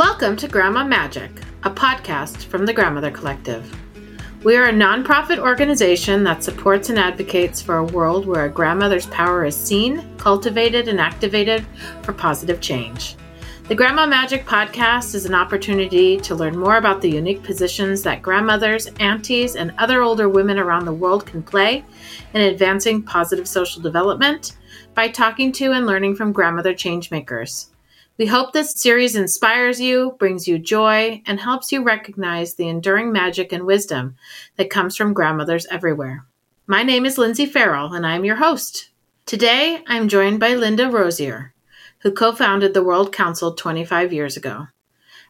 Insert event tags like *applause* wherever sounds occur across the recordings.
Welcome to Grandma Magic, a podcast from the Grandmother Collective. We are a nonprofit organization that supports and advocates for a world where a grandmother's power is seen, cultivated, and activated for positive change. The Grandma Magic podcast is an opportunity to learn more about the unique positions that grandmothers, aunties, and other older women around the world can play in advancing positive social development by talking to and learning from grandmother changemakers. We hope this series inspires you, brings you joy, and helps you recognize the enduring magic and wisdom that comes from grandmothers everywhere. My name is Lindsay Farrell, and I'm your host. Today, I'm joined by Linda Rosier, who co founded the World Council 25 years ago.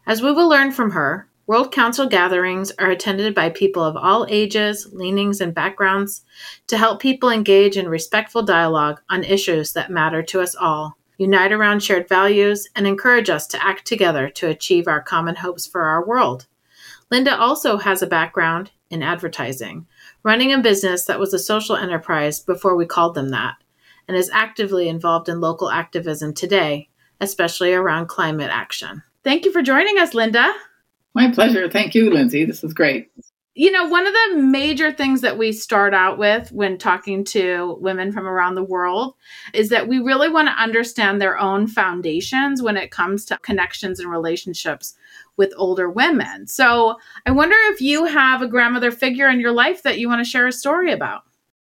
As we will learn from her, World Council gatherings are attended by people of all ages, leanings, and backgrounds to help people engage in respectful dialogue on issues that matter to us all unite around shared values, and encourage us to act together to achieve our common hopes for our world. Linda also has a background in advertising, running a business that was a social enterprise before we called them that, and is actively involved in local activism today, especially around climate action. Thank you for joining us, Linda. My pleasure. Thank you, Lindsay. This is great you know, one of the major things that we start out with when talking to women from around the world is that we really want to understand their own foundations when it comes to connections and relationships with older women. So I wonder if you have a grandmother figure in your life that you want to share a story about.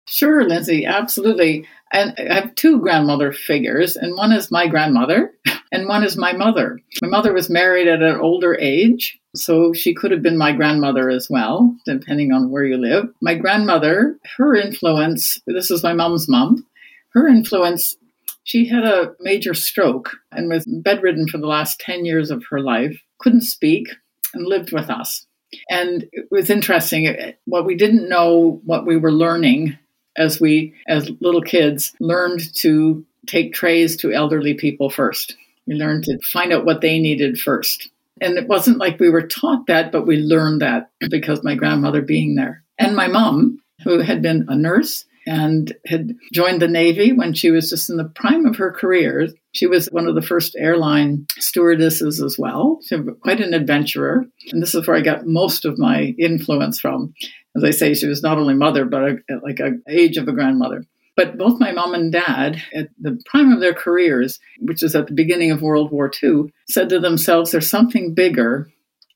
Sure, Lindsay, absolutely. And I have two grandmother figures, and one is my grandmother, *laughs* and one is my mother. My mother was married at an older age, so she could have been my grandmother as well, depending on where you live. My grandmother, her influence, this is my mom's mom, her influence, she had a major stroke and was bedridden for the last 10 years of her life, couldn't speak, and lived with us. And it was interesting. What we didn't know, what we were learning as we, as little kids, learned to take trays to elderly people first. We learned to find out what they needed first. And it wasn't like we were taught that, but we learned that because my grandmother being there. And my mom, who had been a nurse and had joined the Navy when she was just in the prime of her career. She was one of the first airline stewardesses as well. She was quite an adventurer. And this is where I got most of my influence from. As I say, she was not only mother, but a, like a age of a grandmother. But both my mom and dad, at the prime of their careers, which is at the beginning of World War II, said to themselves, There's something bigger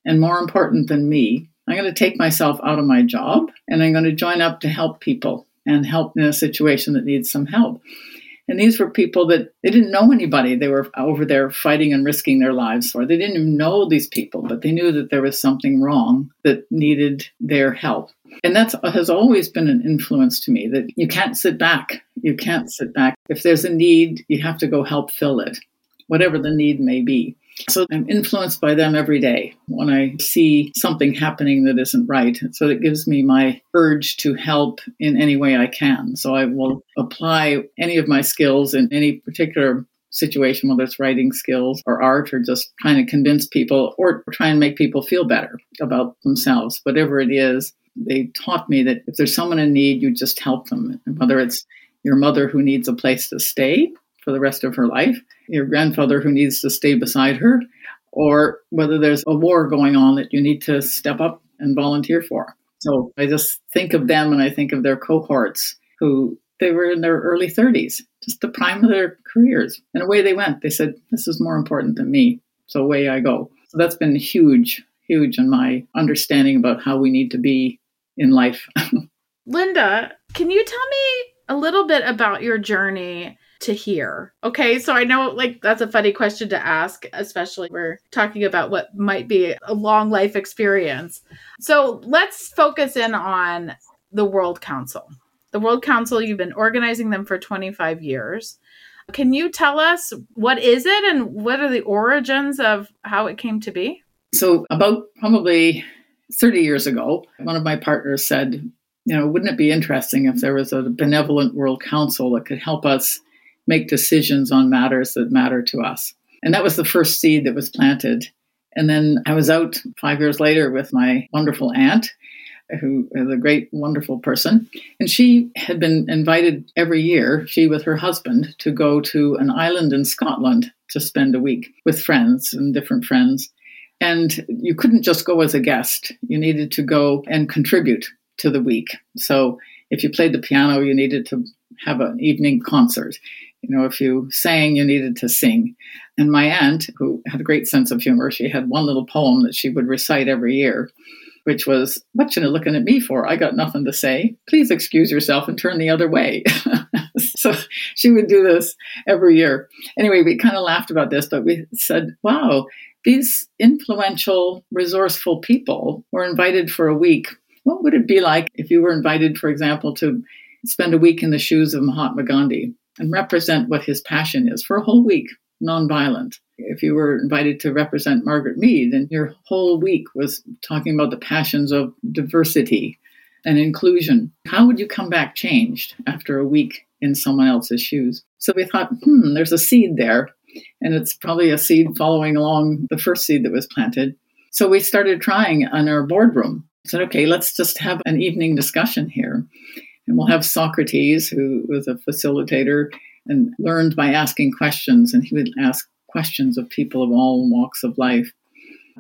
and more important than me. I'm going to take myself out of my job and I'm going to join up to help people and help in a situation that needs some help. And these were people that they didn't know anybody. They were over there fighting and risking their lives for. They didn't even know these people, but they knew that there was something wrong that needed their help. And that has always been an influence to me that you can't sit back. You can't sit back. If there's a need, you have to go help fill it, whatever the need may be. So I'm influenced by them every day when I see something happening that isn't right. So it gives me my urge to help in any way I can. So I will apply any of my skills in any particular situation, whether it's writing skills or art or just trying to convince people or try and make people feel better about themselves, whatever it is. They taught me that if there's someone in need, you just help them, whether it's your mother who needs a place to stay for the rest of her life, your grandfather who needs to stay beside her, or whether there's a war going on that you need to step up and volunteer for. So I just think of them and I think of their cohorts who they were in their early 30s, just the prime of their careers. And away they went. They said, This is more important than me. So away I go. So that's been huge, huge in my understanding about how we need to be in life. *laughs* Linda, can you tell me a little bit about your journey to here? Okay, so I know like that's a funny question to ask, especially we're talking about what might be a long life experience. So let's focus in on the World Council. The World Council, you've been organizing them for 25 years. Can you tell us what is it and what are the origins of how it came to be? So about probably 30 years ago, one of my partners said, you know, wouldn't it be interesting if there was a benevolent world council that could help us make decisions on matters that matter to us. And that was the first seed that was planted. And then I was out five years later with my wonderful aunt, who is a great, wonderful person. And she had been invited every year, she with her husband, to go to an island in Scotland to spend a week with friends and different friends. And you couldn't just go as a guest, you needed to go and contribute to the week. So if you played the piano, you needed to have an evening concert. You know, if you sang, you needed to sing. And my aunt, who had a great sense of humor, she had one little poem that she would recite every year, which was, What you looking at me for? I got nothing to say. Please excuse yourself and turn the other way. *laughs* so she would do this every year. Anyway, we kind of laughed about this, but we said, Wow, these influential, resourceful people were invited for a week. What would it be like if you were invited, for example, to spend a week in the shoes of Mahatma Gandhi and represent what his passion is for a whole week, nonviolent. If you were invited to represent Margaret Mead and your whole week was talking about the passions of diversity and inclusion, how would you come back changed after a week in someone else's shoes? So we thought, hmm, there's a seed there. And it's probably a seed following along the first seed that was planted. So we started trying in our boardroom. Said, okay, let's just have an evening discussion here. And we'll have Socrates, who was a facilitator and learned by asking questions. And he would ask questions of people of all walks of life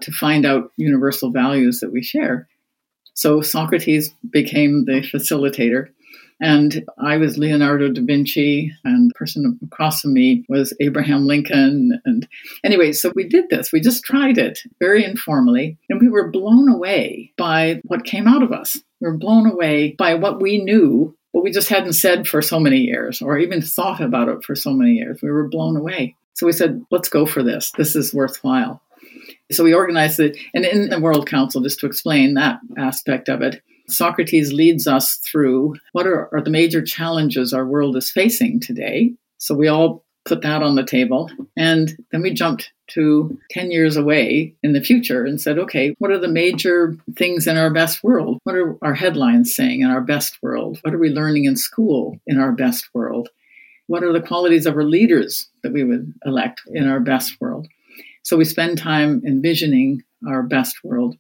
to find out universal values that we share. So Socrates became the facilitator. And I was Leonardo da Vinci, and the person across from me was Abraham Lincoln. And anyway, so we did this. We just tried it very informally, and we were blown away by what came out of us. We were blown away by what we knew, but we just hadn't said for so many years or even thought about it for so many years. We were blown away. So we said, let's go for this. This is worthwhile. So we organized it. And in the World Council, just to explain that aspect of it, Socrates leads us through what are, are the major challenges our world is facing today. So we all put that on the table. And then we jumped to 10 years away in the future and said, okay, what are the major things in our best world? What are our headlines saying in our best world? What are we learning in school in our best world? What are the qualities of our leaders that we would elect in our best world? So we spend time envisioning our best world.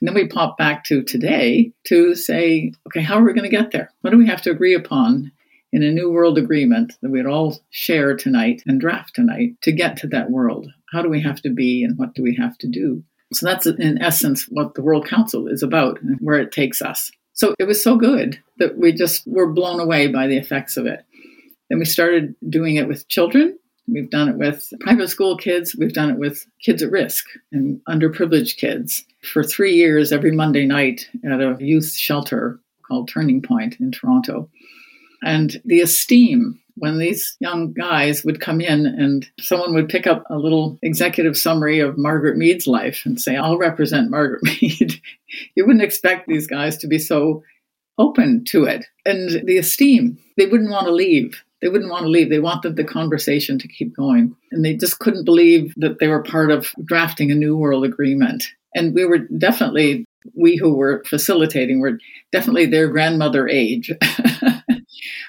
And then we pop back to today to say, okay, how are we going to get there? What do we have to agree upon in a new world agreement that we'd all share tonight and draft tonight to get to that world? How do we have to be and what do we have to do? So that's in essence what the World Council is about and where it takes us. So it was so good that we just were blown away by the effects of it. Then we started doing it with children. We've done it with private school kids. We've done it with kids at risk and underprivileged kids. For three years, every Monday night at a youth shelter called Turning Point in Toronto. And the esteem when these young guys would come in and someone would pick up a little executive summary of Margaret Mead's life and say, I'll represent Margaret *laughs* Mead. you wouldn't expect these guys to be so open to it. And the esteem, they wouldn't want to leave. They wouldn't want to leave. They wanted the conversation to keep going. And they just couldn't believe that they were part of drafting a New World Agreement. And we were definitely, we who were facilitating were definitely their grandmother age. *laughs*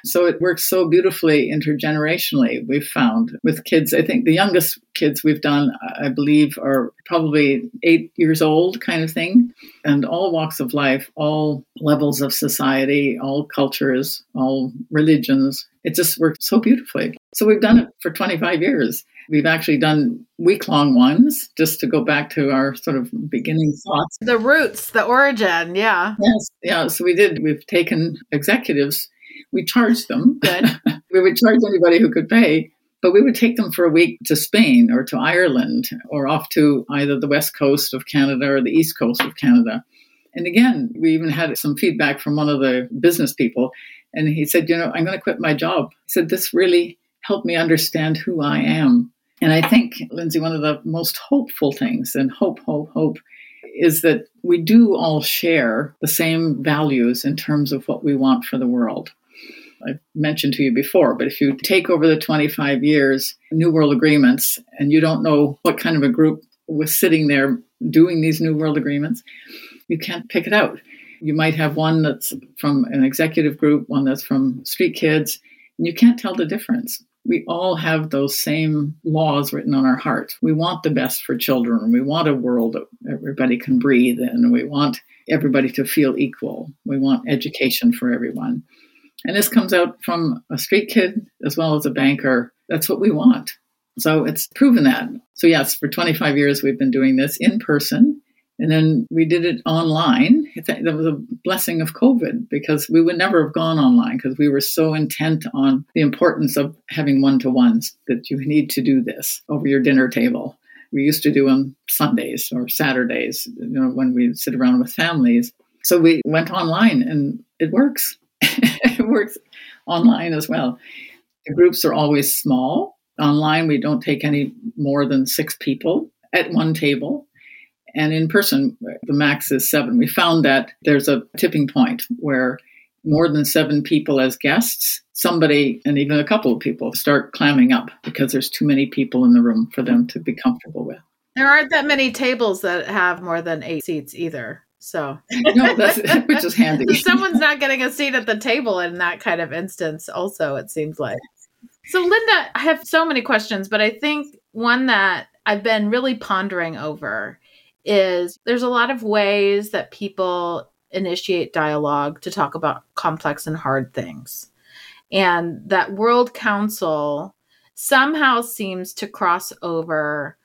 So it works so beautifully intergenerationally, we've found with kids. I think the youngest kids we've done, I believe, are probably eight years old, kind of thing, and all walks of life, all levels of society, all cultures, all religions. It just works so beautifully. So we've done it for 25 years. We've actually done week long ones just to go back to our sort of beginning thoughts. The roots, the origin, yeah. Yes, yeah. So we did, we've taken executives we charged them. *laughs* We would charge anybody who could pay, but we would take them for a week to Spain or to Ireland or off to either the west coast of Canada or the east coast of Canada. And again, we even had some feedback from one of the business people. And he said, You know, I'm going to quit my job. He said, This really helped me understand who I am. And I think, Lindsay, one of the most hopeful things, and hope, hope, hope, is that we do all share the same values in terms of what we want for the world. I've mentioned to you before, but if you take over the 25 years New World Agreements and you don't know what kind of a group was sitting there doing these New World Agreements, you can't pick it out. You might have one that's from an executive group, one that's from street kids, and you can't tell the difference. We all have those same laws written on our hearts. We want the best for children. We want a world that everybody can breathe in. We want everybody to feel equal. We want education for everyone. And this comes out from a street kid as well as a banker. That's what we want. So it's proven that. So, yes, for 25 years, we've been doing this in person. And then we did it online. That was a blessing of COVID because we would never have gone online because we were so intent on the importance of having one to ones that you need to do this over your dinner table. We used to do them Sundays or Saturdays, you know, when we sit around with families. So we went online and it works. *laughs* it works online as well. The groups are always small. Online, we don't take any more than six people at one table and in person, the max is seven. We found that there's a tipping point where more than seven people as guests, somebody and even a couple of people start clamming up because there's too many people in the room for them to be comfortable with. There aren't that many tables that have more than eight seats either. So, *laughs* no, that's, *laughs* which is handy. Someone's not getting a seat at the table in that kind of instance, also, it seems like. So, Linda, I have so many questions, but I think one that I've been really pondering over is there's a lot of ways that people initiate dialogue to talk about complex and hard things. And that World Council somehow seems to cross over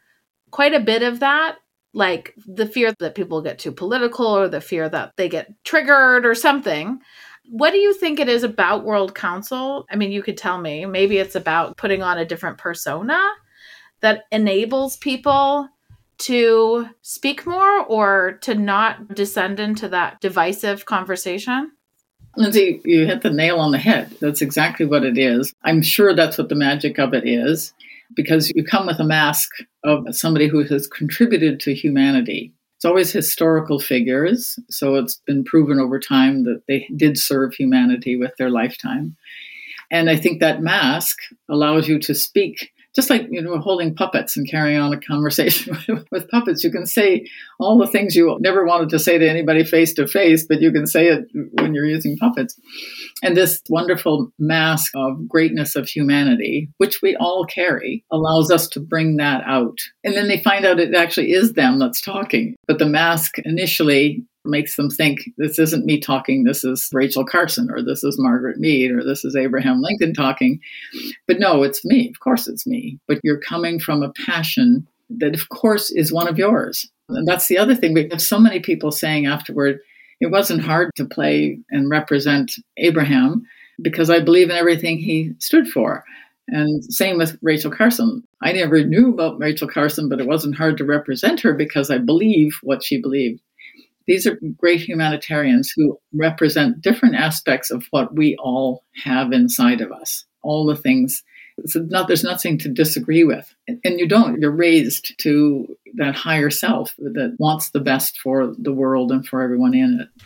quite a bit of that, like the fear that people get too political or the fear that they get triggered or something. What do you think it is about World Council? I mean, you could tell me. Maybe it's about putting on a different persona that enables people to speak more or to not descend into that divisive conversation? Lindsay, you hit the nail on the head. That's exactly what it is. I'm sure that's what the magic of it is because you come with a mask of somebody who has contributed to humanity. It's always historical figures, so it's been proven over time that they did serve humanity with their lifetime. And I think that mask allows you to speak just like you know holding puppets and carrying on a conversation *laughs* with puppets you can say all the things you never wanted to say to anybody face to face but you can say it when you're using puppets. And this wonderful mask of greatness of humanity which we all carry allows us to bring that out. And then they find out it actually is them that's talking. But the mask initially makes them think this isn't me talking, this is Rachel Carson, or this is Margaret Mead, or this is Abraham Lincoln talking. But no, it's me. Of course, it's me. But you're coming from a passion that, of course, is one of yours. And that's the other thing. We have so many people saying afterward, it wasn't hard to play and represent Abraham because I believe in everything he stood for. And same with Rachel Carson. I never knew about Rachel Carson, but it wasn't hard to represent her because I believe what she believed. These are great humanitarians who represent different aspects of what we all have inside of us, all the things. So not, there's nothing to disagree with. And you don't, you're raised to that higher self that wants the best for the world and for everyone in it.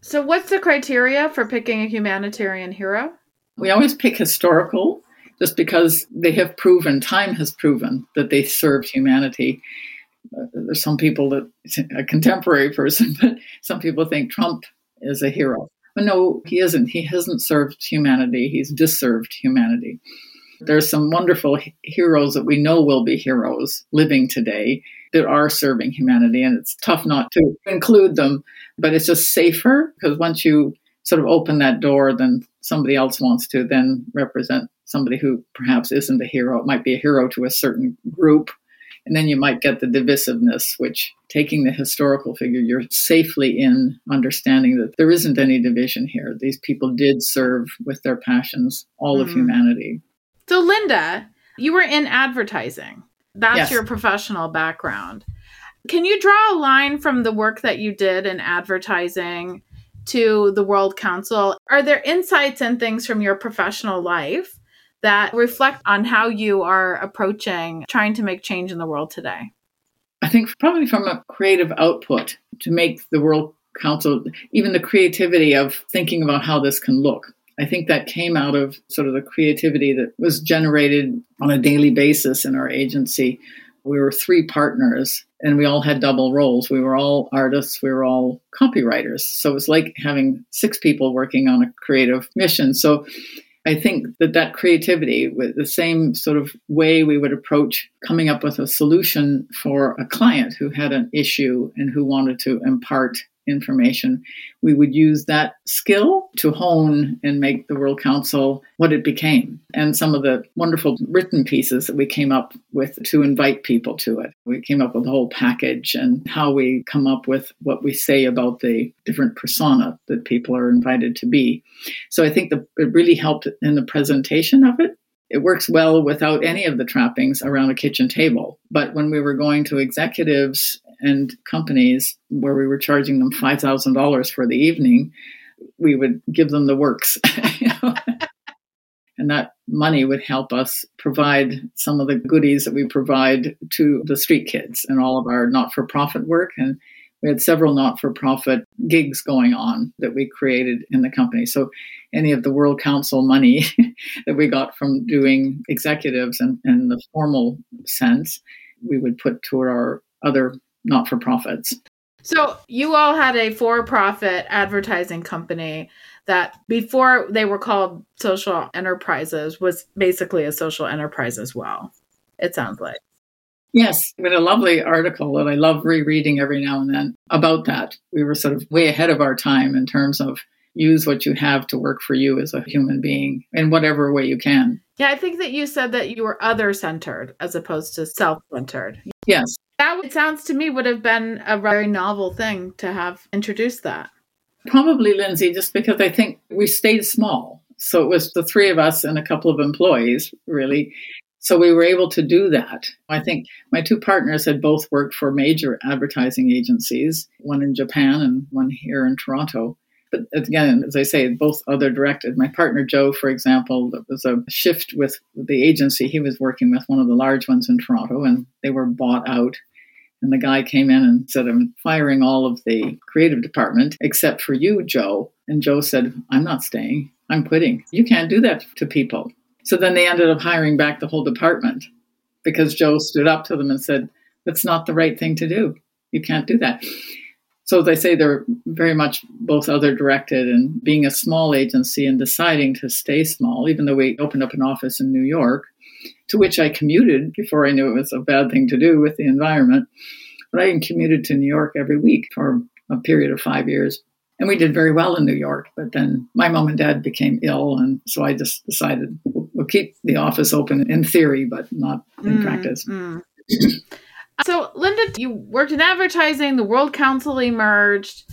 So, what's the criteria for picking a humanitarian hero? We always pick historical just because they have proven, time has proven that they served humanity there's some people that *laughs* a contemporary person, *laughs* but some people think Trump is a hero. But no, he isn't. He hasn't served humanity. He's disserved humanity. There's some wonderful heroes that we know will be heroes living today that are serving humanity, and it's tough not to include them. But it's just safer because once you sort of open that door, then somebody else wants to then represent somebody who perhaps isn't a hero. It might be a hero to a certain group and then you might get the divisiveness, which taking the historical figure, you're safely in understanding that there isn't any division here. These people did serve with their passions all mm-hmm. of humanity. So, Linda, you were in advertising. That's yes. your professional background. Can you draw a line from the work that you did in advertising to the World Council? Are there insights and things from your professional life that reflect on how you are approaching trying to make change in the world today? I think probably from a creative output to make the World Council, even the creativity of thinking about how this can look. I think that came out of sort of the creativity that was generated on a daily basis in our agency. We were three partners and we all had double roles. We were all artists, we were all copywriters. So it was like having six people working on a creative mission. So I think that that creativity, with the same sort of way we would approach coming up with a solution for a client who had an issue and who wanted to impart information, we would use that skill to hone and make the World Council what it became. And some of the wonderful written pieces that we came up with to invite people to it. We came up with a whole package and how we come up with what we say about the different persona that people are invited to be. So I think the, it really helped in the presentation of it it works well without any of the trappings around a kitchen table. But when we were going to executives and companies where we were charging them $5,000 for the evening, we would give them the works. *laughs* *laughs* and that money would help us provide some of the goodies that we provide to the street kids and all of our not for profit work. And we had several not for profit gigs going on that we created in the company. So any of the World Council money *laughs* that we got from doing executives and in the formal sense, we would put toward our other not for profits. So you all had a for profit advertising company that before they were called social enterprises was basically a social enterprise as well. It sounds like. Yes, had a lovely article that I love rereading every now and then about that. We were sort of way ahead of our time in terms of use what you have to work for you as a human being in whatever way you can. Yeah, I think that you said that you were other centered as opposed to self centered. Yes. That it sounds to me would have been a very novel thing to have introduced that. Probably, Lindsay, just because I think we stayed small. So it was the three of us and a couple of employees, really. So we were able to do that. I think my two partners had both worked for major advertising agencies, one in Japan and one here in Toronto. But again, as I say, both other directed. My partner Joe, for example, that was a shift with the agency. He was working with one of the large ones in Toronto, and they were bought out. And the guy came in and said, I'm firing all of the creative department except for you, Joe. And Joe said, I'm not staying. I'm quitting. You can't do that to people. So then they ended up hiring back the whole department because Joe stood up to them and said, That's not the right thing to do. You can't do that. So as I say, they're very much both other directed and being a small agency and deciding to stay small, even though we opened up an office in New York, to which I commuted before I knew it was a bad thing to do with the environment. But I commuted to New York every week for a period of five years and we did very well in New York. But then my mom and dad became ill, and so I just decided we'll, we'll keep the office open in theory, but not in mm, practice. Mm. So, Linda, you worked in advertising. The World Council emerged,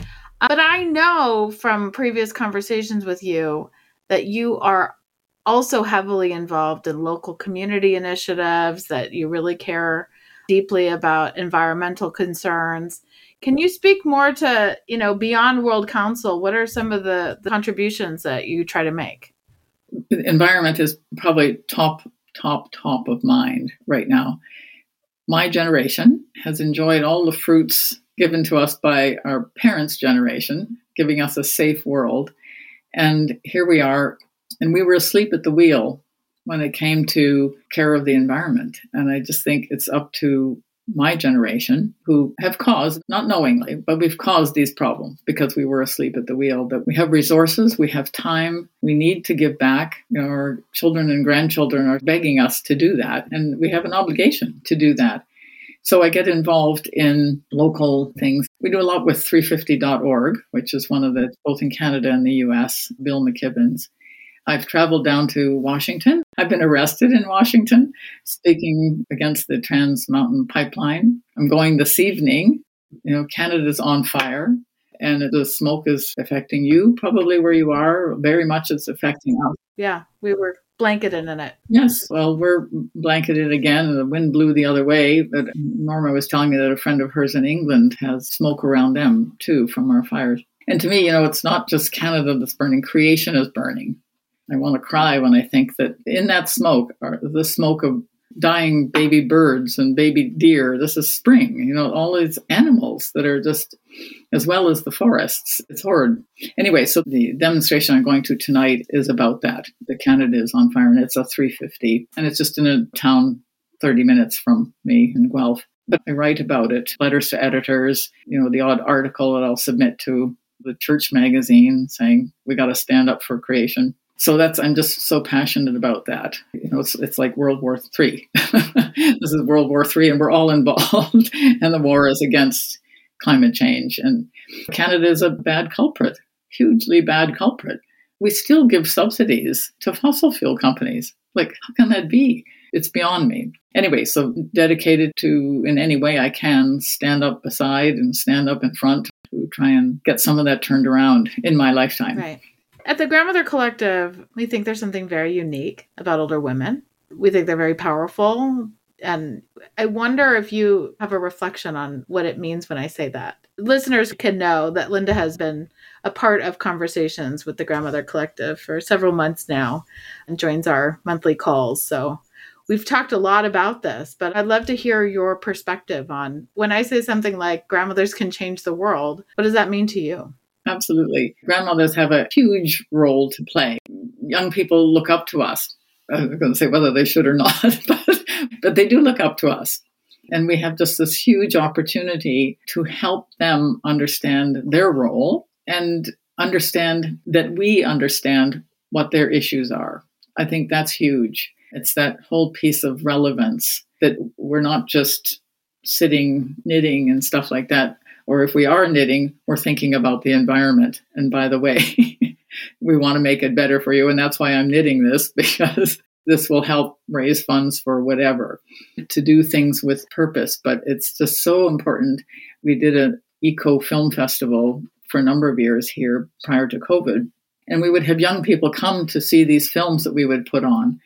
uh, but I know from previous conversations with you that you are also heavily involved in local community initiatives. That you really care deeply about environmental concerns can you speak more to, you know, beyond World Council? What are some of the, the contributions that you try to make? Environment is probably top, top, top of mind right now. My generation has enjoyed all the fruits given to us by our parents' generation, giving us a safe world. And here we are, and we were asleep at the wheel when it came to care of the environment. And I just think it's up to my generation who have caused, not knowingly, but we've caused these problems because we were asleep at the wheel. That we have resources, we have time, we need to give back. Our children and grandchildren are begging us to do that, and we have an obligation to do that. So I get involved in local things. We do a lot with 350.org, which is one of the, both in Canada and the US, Bill McKibben's. I've traveled down to Washington. I've been arrested in Washington speaking against the Trans Mountain Pipeline. I'm going this evening. You know, Canada's on fire and the smoke is affecting you probably where you are. Very much it's affecting us. Yeah, we were blanketed in it. Yes, well, we're blanketed again, the wind blew the other way. But Norma was telling me that a friend of hers in England has smoke around them too from our fires. And to me, you know, it's not just Canada that's burning, creation is burning. I want to cry when I think that in that smoke, the smoke of dying baby birds and baby deer. This is spring, you know, all these animals that are just, as well as the forests. It's horrid. Anyway, so the demonstration I'm going to tonight is about that. The Canada is on fire, and it's a 350, and it's just in a town 30 minutes from me in Guelph. But I write about it, letters to editors, you know, the odd article that I'll submit to the church magazine saying we got to stand up for creation so that's i'm just so passionate about that you know it's, it's like world war three *laughs* this is world war three and we're all involved *laughs* and the war is against climate change. And Canada is a bad culprit, hugely bad culprit. We still give subsidies to fossil fuel companies. Like, how can that be? It's beyond me. Anyway, so dedicated to, in any way I can, stand up beside and stand up in front to try and get some of that turned around in my lifetime. Right. At the Grandmother Collective, we think there's something very unique about older women. We think they're very powerful. And I wonder if you have a reflection on what it means when I say that. Listeners can know that Linda has been a part of conversations with the Grandmother Collective for several months now and joins our monthly calls. So we've talked a lot about this, but I'd love to hear your perspective on when I say something like grandmothers can change the world, what does that mean to you? Absolutely. Grandmothers have a huge role to play. Young people look up to us. I'm going to say whether they should or not, *laughs* but, but they do look up to us. And we have just this huge opportunity to help them understand their role and understand that we understand what their issues are. I think that's huge. It's that whole piece of relevance that we're not just sitting knitting and stuff like that. Or if we are knitting, we're thinking about the environment. And by the way, *laughs* we want to make it better for you. And that's why I'm knitting this *laughs* because this will help raise funds for whatever to do things with purpose. But it's just so important. We did an eco film festival for a number of years here prior to COVID. And we would have young people come to see these films that we would put on.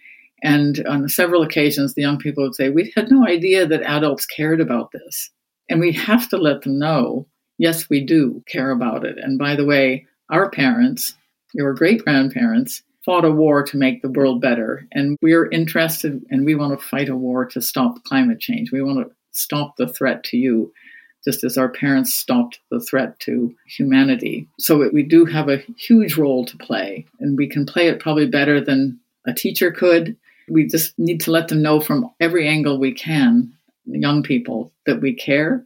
And on several occasions, the young people would say, We had no idea that adults cared about this. And we have to let them know, yes, we do care about it. And by the way, our parents, your great grandparents, fought a war to make the world better. And we're interested and we want to fight a war to stop climate change. We want to stop the threat to you, just as our parents stopped the threat to humanity. So we do have a huge role to play, and we can play it probably better than a teacher could we just need to let them know from every angle we can, young people, that we care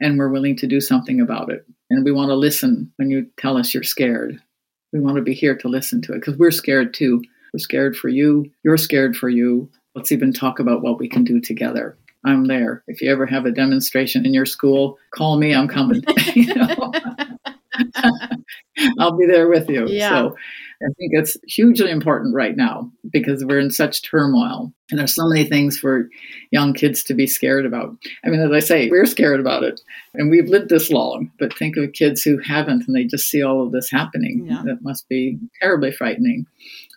and we're willing to do something about it. And we want to listen when you tell us you're scared. We want to be here to listen to it because we're scared too. We're scared for you. You're scared for you. Let's even talk about what we can do together. I'm there. If you ever have a demonstration in your school, call me. I'm coming. *laughs* *laughs* I'll be there with you. Yeah. So I think it's hugely important right now because we're in such turmoil. And there's so many things for young kids to be scared about. I mean, as I say, we're scared about it and we've lived this long, but think of kids who haven't and they just see all of this happening. Yeah. That must be terribly frightening.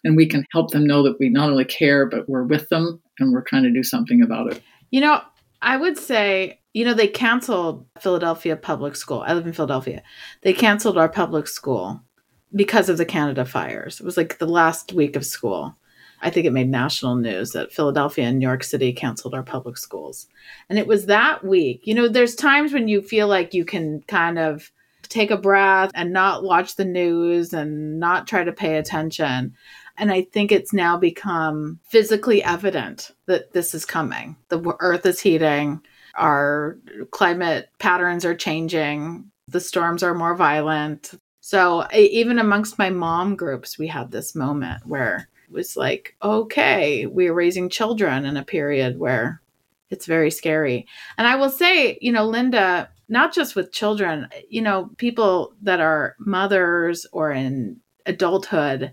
And we can help them know that we not only care, but we're with them and we're trying to do something about it. You know, I would say, you know, they canceled Philadelphia Public School. I live in Philadelphia. They canceled our public school because of the Canada fires. It was like the last week of school. I think it made national news that Philadelphia and New York City canceled our public schools. And it was that week. You know, there's times when you feel like you can kind of take a breath and not watch the news and not try to pay attention. And I think it's now become physically evident that this is coming. The earth is heating, our climate patterns are changing, the storms are more violent, so even amongst my mom groups, we had this moment where it was like, okay, we're raising children in a period where it's very scary. And I will say, you know, Linda, not just with children, you know, people that are mothers or in adulthood,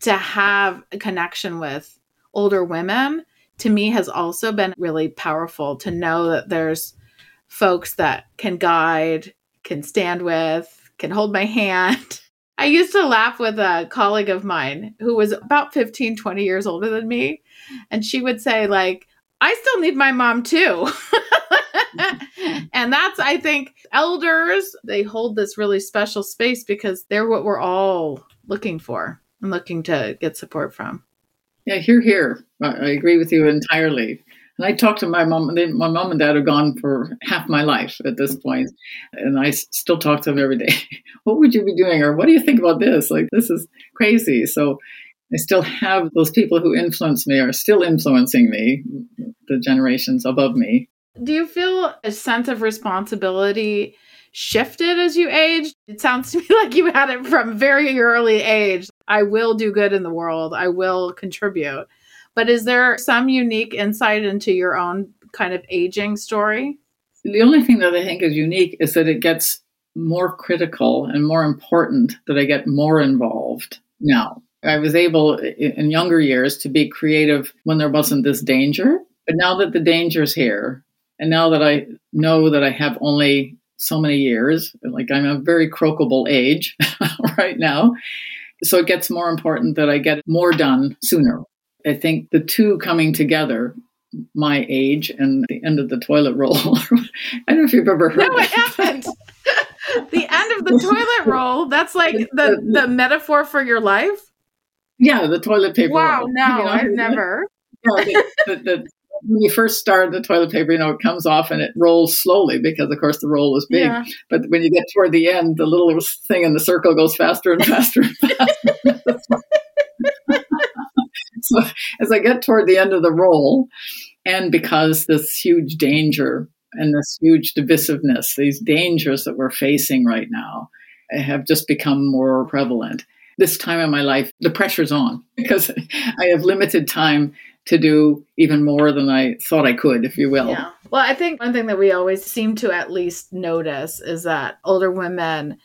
to have a connection with older women to me has also been really powerful to know that there's folks that can guide, can stand with, can hold my hand. *laughs* I used to laugh with a colleague of mine who was about 15, 20 years older than me. And she would say, like, I still need my mom too. *laughs* and that's, I think, elders, they hold this really special space because they're what we're all looking for and looking to get support from. Yeah, hear, hear. I agree with you entirely. And I talked to my mom. My mom and dad are gone for half my life at this point, and I still talk to them every day. *laughs* what would you be doing, or what do you think about this? Like this is crazy. So I still have those people who influence me are still influencing me, the generations above me. Do you feel a sense of responsibility shifted as you aged? It sounds *laughs* to me like you had it from very early age. I will do good in the world. I will contribute. But is there some unique insight into your own kind of aging story? The only thing that I think is unique is that it gets more critical and more important that I get more involved now. I was able in younger years to be creative when there wasn't this danger. But now that the danger's here, and now that I know that I have only so many years, like I'm a very croakable age *laughs* right now, so it gets more important that I get more done sooner. I think the two coming together, my age and the end of the toilet roll. *laughs* I don't know if you've ever heard. No, I haven't. *laughs* the end of the toilet roll. That's like the, the metaphor for your life. Yeah, the toilet paper. Wow, roll. no, you know, I've *laughs* never. Yeah, the, the, when you first start the toilet paper, you know, it comes off and it rolls slowly because, of course, the roll is big. Yeah. But when you get toward the end, the little thing in the circle goes faster and faster and faster. *laughs* so as I get toward the end of the roll, and because this huge danger and this huge divisiveness, these dangers that we're facing right now, eh, have just become more prevalent. This time in my life, the pressure's on *laughs* because I have limited time to do even more than I thought I could, if you will. Yeah. Well, I think one thing that we always seem to at least notice is that older women,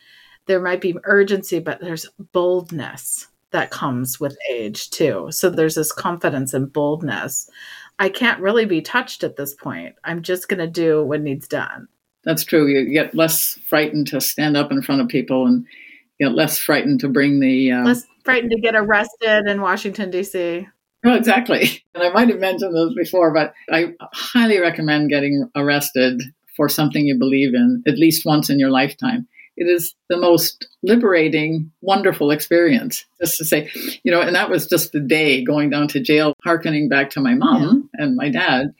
there might be urgency, but there's boldness that comes with age too. So there's this confidence and boldness. I can't really be touched at this point. I'm just going to do what needs done. That's true. You get less frightened to stand up in front of people and get less frightened to bring the. Uh, less frightened to get arrested in Washington, D.C. Oh, exactly. *laughs* And I might have mentioned this before, but I highly recommend getting arrested for something you believe in at least once in your lifetime. It is the most liberating, wonderful experience. Just to say, you know, and that was just the day going down to jail, harkening back to my mom yeah. and my dad.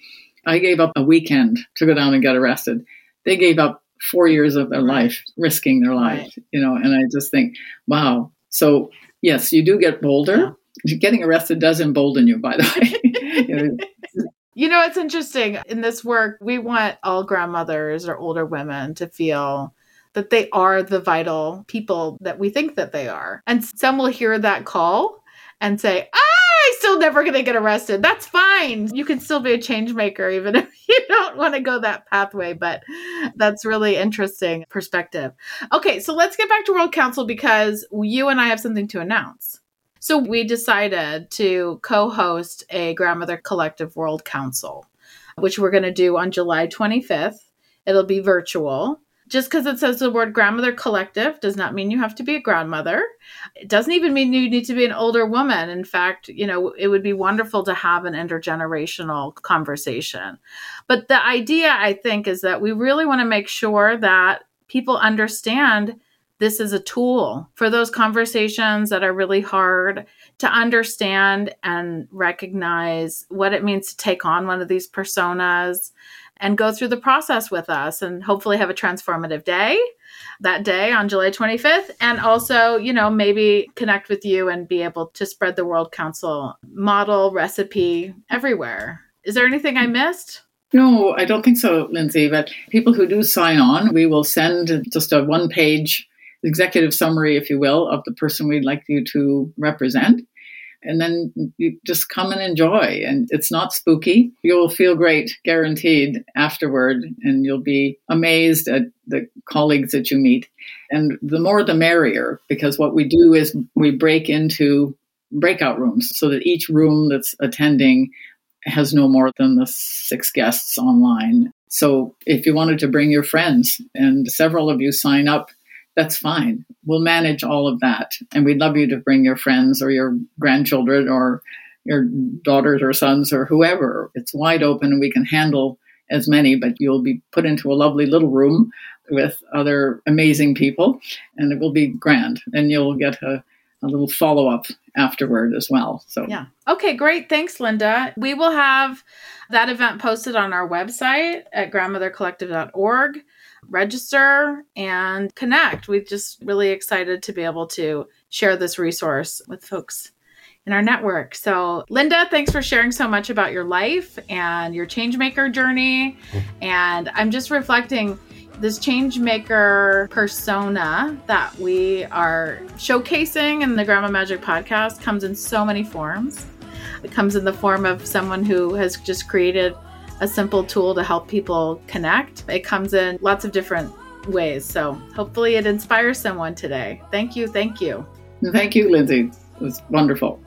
I gave up a weekend to go down and get arrested. They gave up four years of their right. life, risking their life, right. you know, and I just think, wow. So, yes, you do get bolder. Yeah getting arrested does embolden you, by the way. *laughs* *laughs* you know, it's interesting. In this work, we want all grandmothers or older women to feel that they are the vital people that we think that they are. And some will hear that call and say, ah, I still never going to get arrested. That's fine. You can still be a change maker even *laughs* if you don't want to go that pathway, but that's really interesting perspective. Okay, so let's get back to World Council because you and I have something to announce. So we decided to co host a Grandmother Collective World Council, which we're going to do on July 25th. It'll be virtual. Just because it says the word grandmother collective does not mean you have to be a grandmother. It doesn't even mean you need to be an older woman. In fact, you know, it would be wonderful to have an intergenerational conversation. But the idea, I think, is that we really want to make sure that people understand this is a tool for those conversations that are really hard to understand and recognize what it means to take on one of these personas and go through the process with us and hopefully have a transformative day that day on July 25th and also, you know, maybe connect with you and be able to spread the World Council model recipe everywhere. Is there anything I missed? No, I don't think so, Lindsay. But people who do sign on, we will send just a one page executive summary, if you will, of the person we'd like you to represent. And then you just come and enjoy. And it's not spooky. You'll feel great, guaranteed, afterward. And you'll be amazed at the colleagues that you meet. And the more the merrier, because what we do is we break into breakout rooms so that each room that's attending has no more than the six guests online. So if you wanted to bring your friends and several of you sign up that's fine. We'll manage all of that. And we'd love you to bring your friends or your grandchildren or your daughters or sons or whoever. It's wide open and we can handle as many, but you'll be put into a lovely little room with other amazing people and it will be grand. And you'll get a, a little follow up afterward as well. So, yeah. Okay, great. Thanks, Linda. We will have that event posted on our website at grandmothercollective.org register and connect. We're just really excited to be able to share this resource with folks in our network. So, Linda, thanks for sharing so much about your life and your changemaker journey. And I'm just reflecting this changemaker persona that we are showcasing in the Grandma Magic podcast comes in so many forms. It comes in the form of someone who has just created a simple tool to help people connect. It comes in lots of different ways. So hopefully it inspires someone today. Thank you. Thank you. Thank you, Lindsay. It was wonderful.